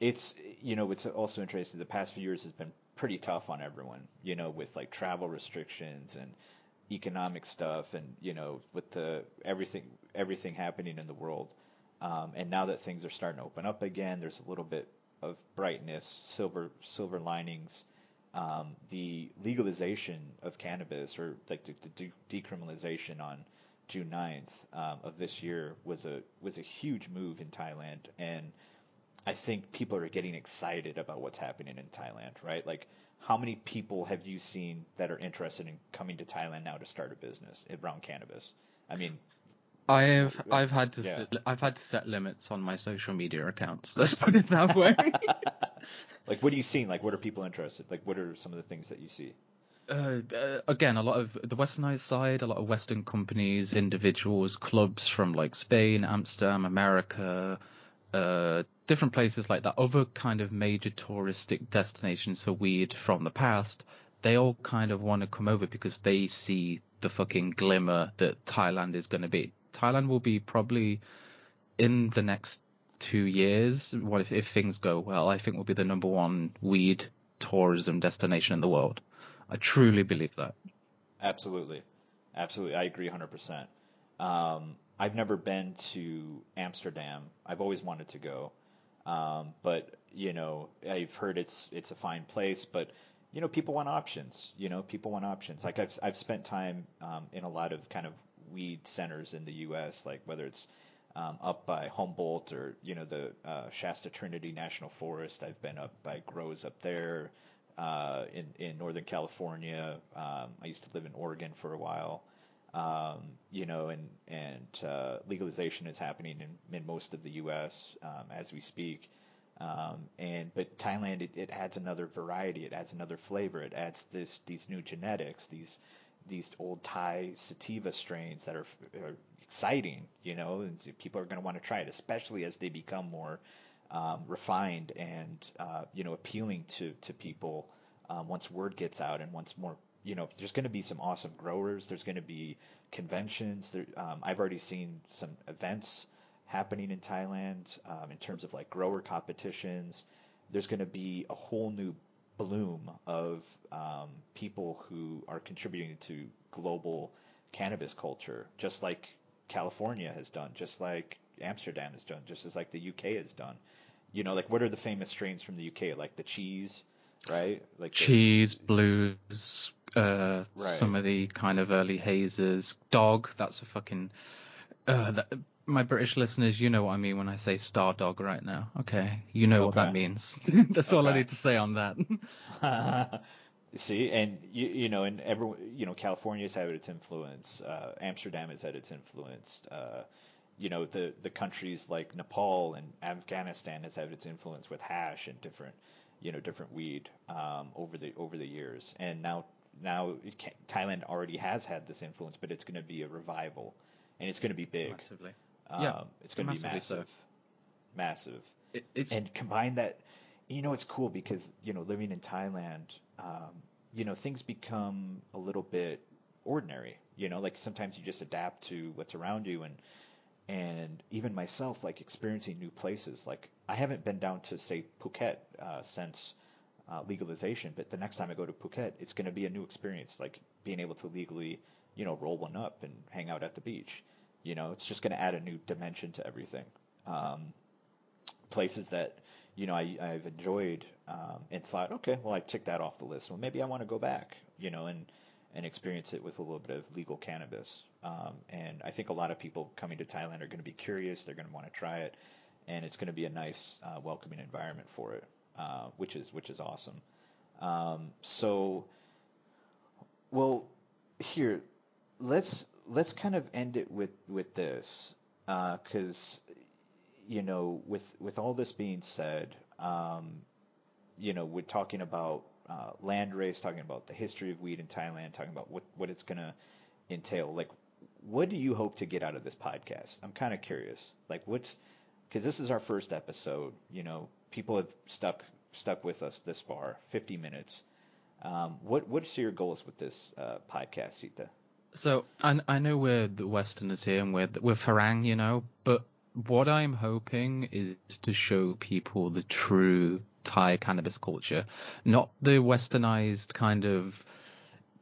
it's you know it's also interesting. The past few years has been pretty tough on everyone, you know, with like travel restrictions and economic stuff and you know with the everything everything happening in the world. Um, and now that things are starting to open up again, there's a little bit of brightness, silver silver linings. Um, the legalization of cannabis, or like the, the decriminalization on June 9th um, of this year, was a was a huge move in Thailand, and I think people are getting excited about what's happening in Thailand, right? Like, how many people have you seen that are interested in coming to Thailand now to start a business around cannabis? I mean, I've I've had to Yeah. set, I've had to set limits on my social media accounts. Let's put it that way. like, what are you seeing? Like, what are people interested? Like, what are some of the things that you see? uh, uh, again, a lot of the westernized side, a lot of Western companies, individuals, clubs from like Spain, Amsterdam, America, uh, different places like that. Other kind of major touristic destinations for weed from the past. They all kind of want to come over because they see the fucking glimmer that Thailand is going to be. Thailand will be probably in the next two years. What if, if things go well? I think will be the number one weed tourism destination in the world. I truly believe that. Absolutely, absolutely. I agree 100%. Um, I've never been to Amsterdam. I've always wanted to go, um, but you know, I've heard it's it's a fine place. But you know, people want options. You know, people want options. Like I've I've spent time um, in a lot of kind of weed centers in the U.S. Like whether it's um, up by Humboldt or you know the uh, Shasta Trinity National Forest. I've been up by Grows up there uh, in in Northern California. Um, I used to live in Oregon for a while. Um, you know, and and uh, legalization is happening in, in most of the U.S. Um, as we speak. Um, and but Thailand, it, it adds another variety. It adds another flavor. It adds this these new genetics. These these old Thai sativa strains that are, are exciting. You know, and people are going to want to try it, especially as they become more um, refined and uh, you know appealing to to people um, once word gets out and once more you know there's going to be some awesome growers there's going to be conventions there, um, I've already seen some events happening in Thailand um, in terms of like grower competitions there's going to be a whole new bloom of um, people who are contributing to global cannabis culture just like California has done just like Amsterdam has done just as like the UK has done you know, like what are the famous strains from the UK? Like the cheese, right? Like the- Cheese, blues, uh, Right. some of the kind of early hazes. Dog, that's a fucking. Uh, that, my British listeners, you know what I mean when I say star dog right now. Okay, you know what that means. that's all I need to say on that. See, and you, you know, and everyone, you know, California's had its influence. Uh, Amsterdam has had its influence. Uh, you know, the the countries like Nepal and Afghanistan has had its influence with hash and different, you know, different weed um, over the over the years. And now now Thailand already has had this influence, but it's going to be a revival, and it's going to be big. Massively. Um, Yeah, it's going to be massively so. massive, massive It, it's and combine that you know it's cool because you know living in thailand um, you know things become a little bit ordinary you know like sometimes you just adapt to what's around you and and even myself like experiencing new places like i haven't been down to say phuket uh, since uh, legalization but the next time i go to phuket it's going to be a new experience like being able to legally you know roll one up and hang out at the beach you know it's just going to add a new dimension to everything um, places that you know I, I've enjoyed um, and thought, okay, well I ticked that off the list. Well, maybe I want to go back, you know, and and experience it with a little bit of legal cannabis. Um, and I think a lot of people coming to Thailand are going to be curious. They're going to want to try it, and it's going to be a nice, uh, welcoming environment for it, uh, which is which is awesome. Um, so, well, here, let's let's kind of end it with with this, because you know, with with all this being said, um, you know, we're talking about uh, land race, talking about the history of weed in Thailand, talking about what what it's gonna entail. Like, what do you hope to get out of this podcast? I'm kind of curious. Like, what's because this is our first episode. You know, people have stuck stuck with us this far, 50 minutes. Um, what what's your goals with this uh, podcast, Siththa? So I I know we're the Westerners here and we're we're Farang, you know, but what I'm hoping is to show people the true Thai cannabis culture, not the westernized kind of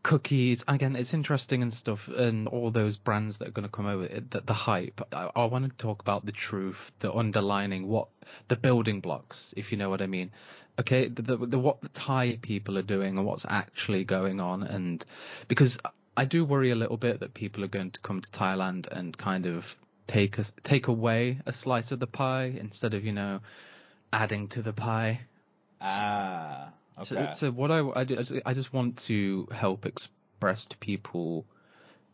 cookies. Again, it's interesting and stuff, and all those brands that are going to come over. The, the hype. I, I want to talk about the truth, the underlining, what the building blocks, if you know what I mean. Okay, the, the, the what the Thai people are doing and what's actually going on, and because I do worry a little bit that people are going to come to Thailand and kind of take us take away a slice of the pie instead of you know adding to the pie. Ah, okay. So, so what I, I, I just want to help express to people,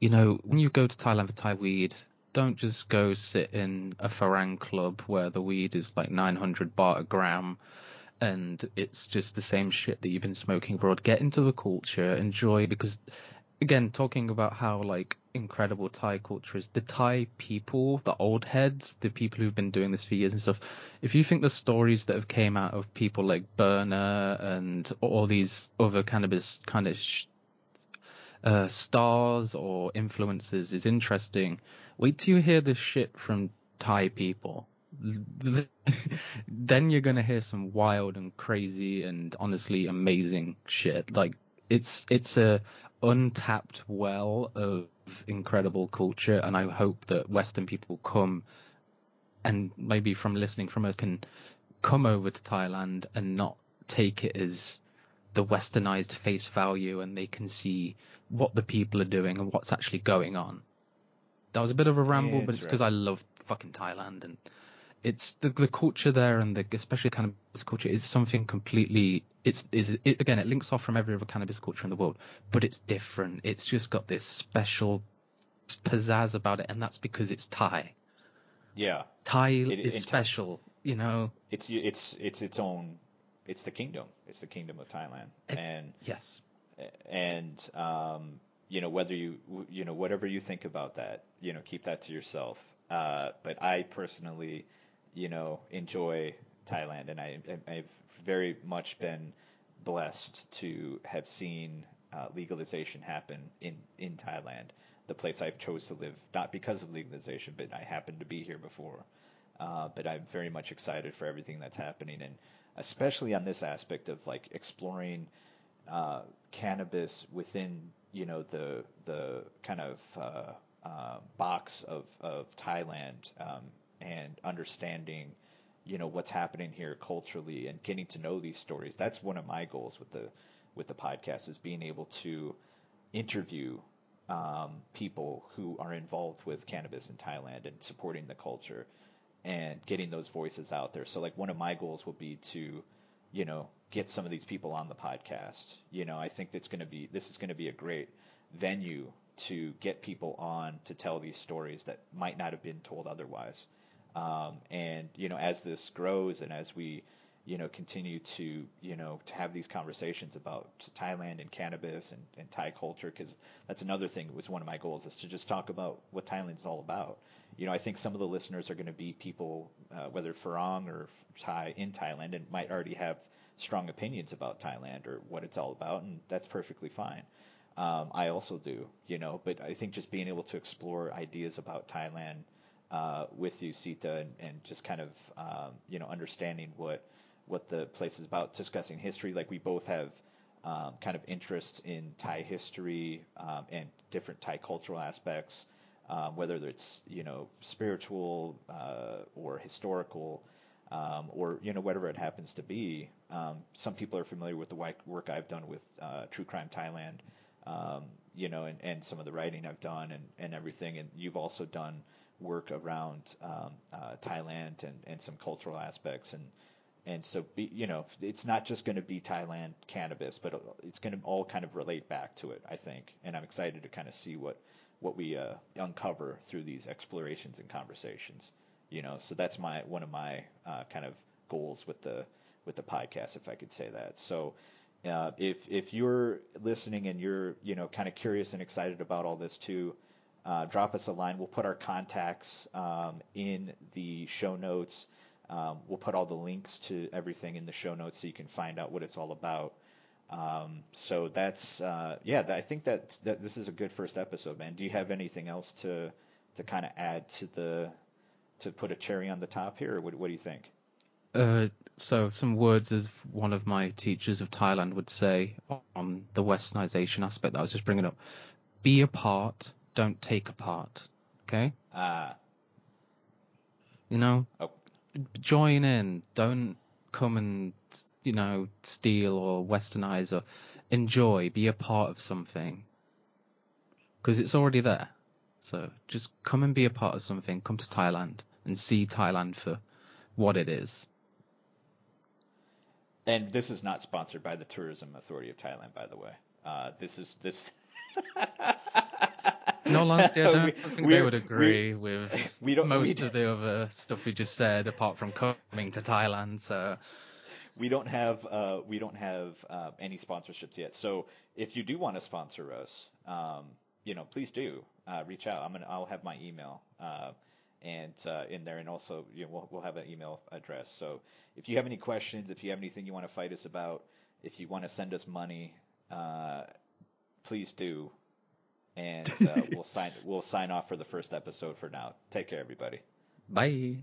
you know, when you go to Thailand for Thai weed, don't just go sit in a Farang club where the weed is like 900 baht a gram and it's just the same shit that you've been smoking abroad. Get into the culture, enjoy because again, talking about how like incredible Thai culture is, the Thai people, the old heads, the people who've been doing this for years and stuff. If you think the stories that have came out of people like Berner and all these other cannabis kind of sh- uh, stars or influencers is interesting, wait till you hear this shit from Thai people. then you're gonna hear some wild and crazy and honestly amazing shit. Like it's it's a untapped well of incredible culture, and I hope that Western people come and maybe from listening from us can come over to Thailand and not take it as the westernized face value and they can see what the people are doing and what's actually going on. That was a bit of a ramble, but it's because I love fucking Thailand and it's the the culture there and the especially cannabis culture is something completely it's is it, again it links off from every other cannabis culture in the world, but it's different. It's just got this special pizzazz about it, and that's because it's Thai. Yeah, Thai it, is special. you know, it's it's it's its own. It's the kingdom. It's the kingdom of Thailand, it, and yes, and um, you know whether you you know whatever you think about that, you know, keep that to yourself. Uh, but I personally you know, enjoy Thailand, and I, I've very much been blessed to have seen uh, legalization happen in in Thailand, the place I've chose to live, not because of legalization, but I happened to be here before. Uh, but I'm very much excited for everything that's happening, and especially on this aspect of like exploring uh, cannabis within you know the the kind of uh, uh, box of of Thailand. Um, and understanding you know what's happening here culturally and getting to know these stories. That's one of my goals with the with the podcast is being able to interview um, people who are involved with cannabis in Thailand and supporting the culture and getting those voices out there. So like one of my goals will be to you know get some of these people on the podcast. You know I think that's going to be this is going to be a great venue to get people on to tell these stories that might not have been told otherwise um, and you know, as this grows and as we you know continue to you know to have these conversations about Thailand and cannabis and, and Thai culture because that's another thing. It was one of my goals is to just talk about what Thailand is all about. You know, I think some of the listeners are going to be people, uh, whether Farang or Thai in Thailand, and might already have strong opinions about Thailand or what it's all about, and that's perfectly fine. Um, I also do, you know, but I think just being able to explore ideas about Thailand uh, with you, Siththa, and, and just kind of um, you know understanding what what the place is about, discussing history. Like we both have um, kind of interests in Thai history um, and different Thai cultural aspects, um, whether it's you know spiritual uh, or historical. Um, or you know whatever it happens to be. Um, some people are familiar with the work I've done with uh, True Crime Thailand, you know, and, and some of the writing I've done and, and everything. And you've also done work around um, uh, Thailand and, and some cultural aspects and and so be, you know it's not just going to be Thailand cannabis, but it's going to all kind of relate back to it, I think. And I'm excited to kind of see what what we uh, uncover through these explorations and conversations. You know, so that's my one of my uh, kind of goals with the with the podcast, if I could say that. So. Uh, if if you're listening and you're you know kind of curious and excited about all this too, uh, drop us a line. We'll put our contacts um, in the show notes. Um, we'll put all the links to everything in the show notes so you can find out what it's all about. Um, so that's uh, yeah. I think that that this is a good first episode, man. Do you have anything else to to kind of add to the to put a cherry on the top here, what, what do you think? Uh, so some words as one of my teachers of Thailand would say on the westernization aspect that I was just bringing up. Be a part, don't take apart. Okay? Ah, You know, oh, join in. Don't come and, you know, steal or westernize or enjoy. Be a part of something. Because it's already there. So just come and be a part of something. Come to Thailand and see Thailand for what it is. and this is not sponsored by the Tourism Authority of Thailand, by the way. Uh, this is this. All honesty, I don't We- think they we're- would agree with we don't- we most of the other stuff we just said, apart from coming to Thailand. So we don't have uh, we don't have uh, any sponsorships yet. So if you do want to sponsor us, um, you know, please do uh, reach out. I'm gonna I'll have my email uh, and uh, in there, and also you know we'll we'll have an email address. So if you have any questions, if you have anything you want to fight us about, if you want to send us money, uh, please do and uh, we'll sign we'll sign off for the first episode for now. Take care, everybody. Bye.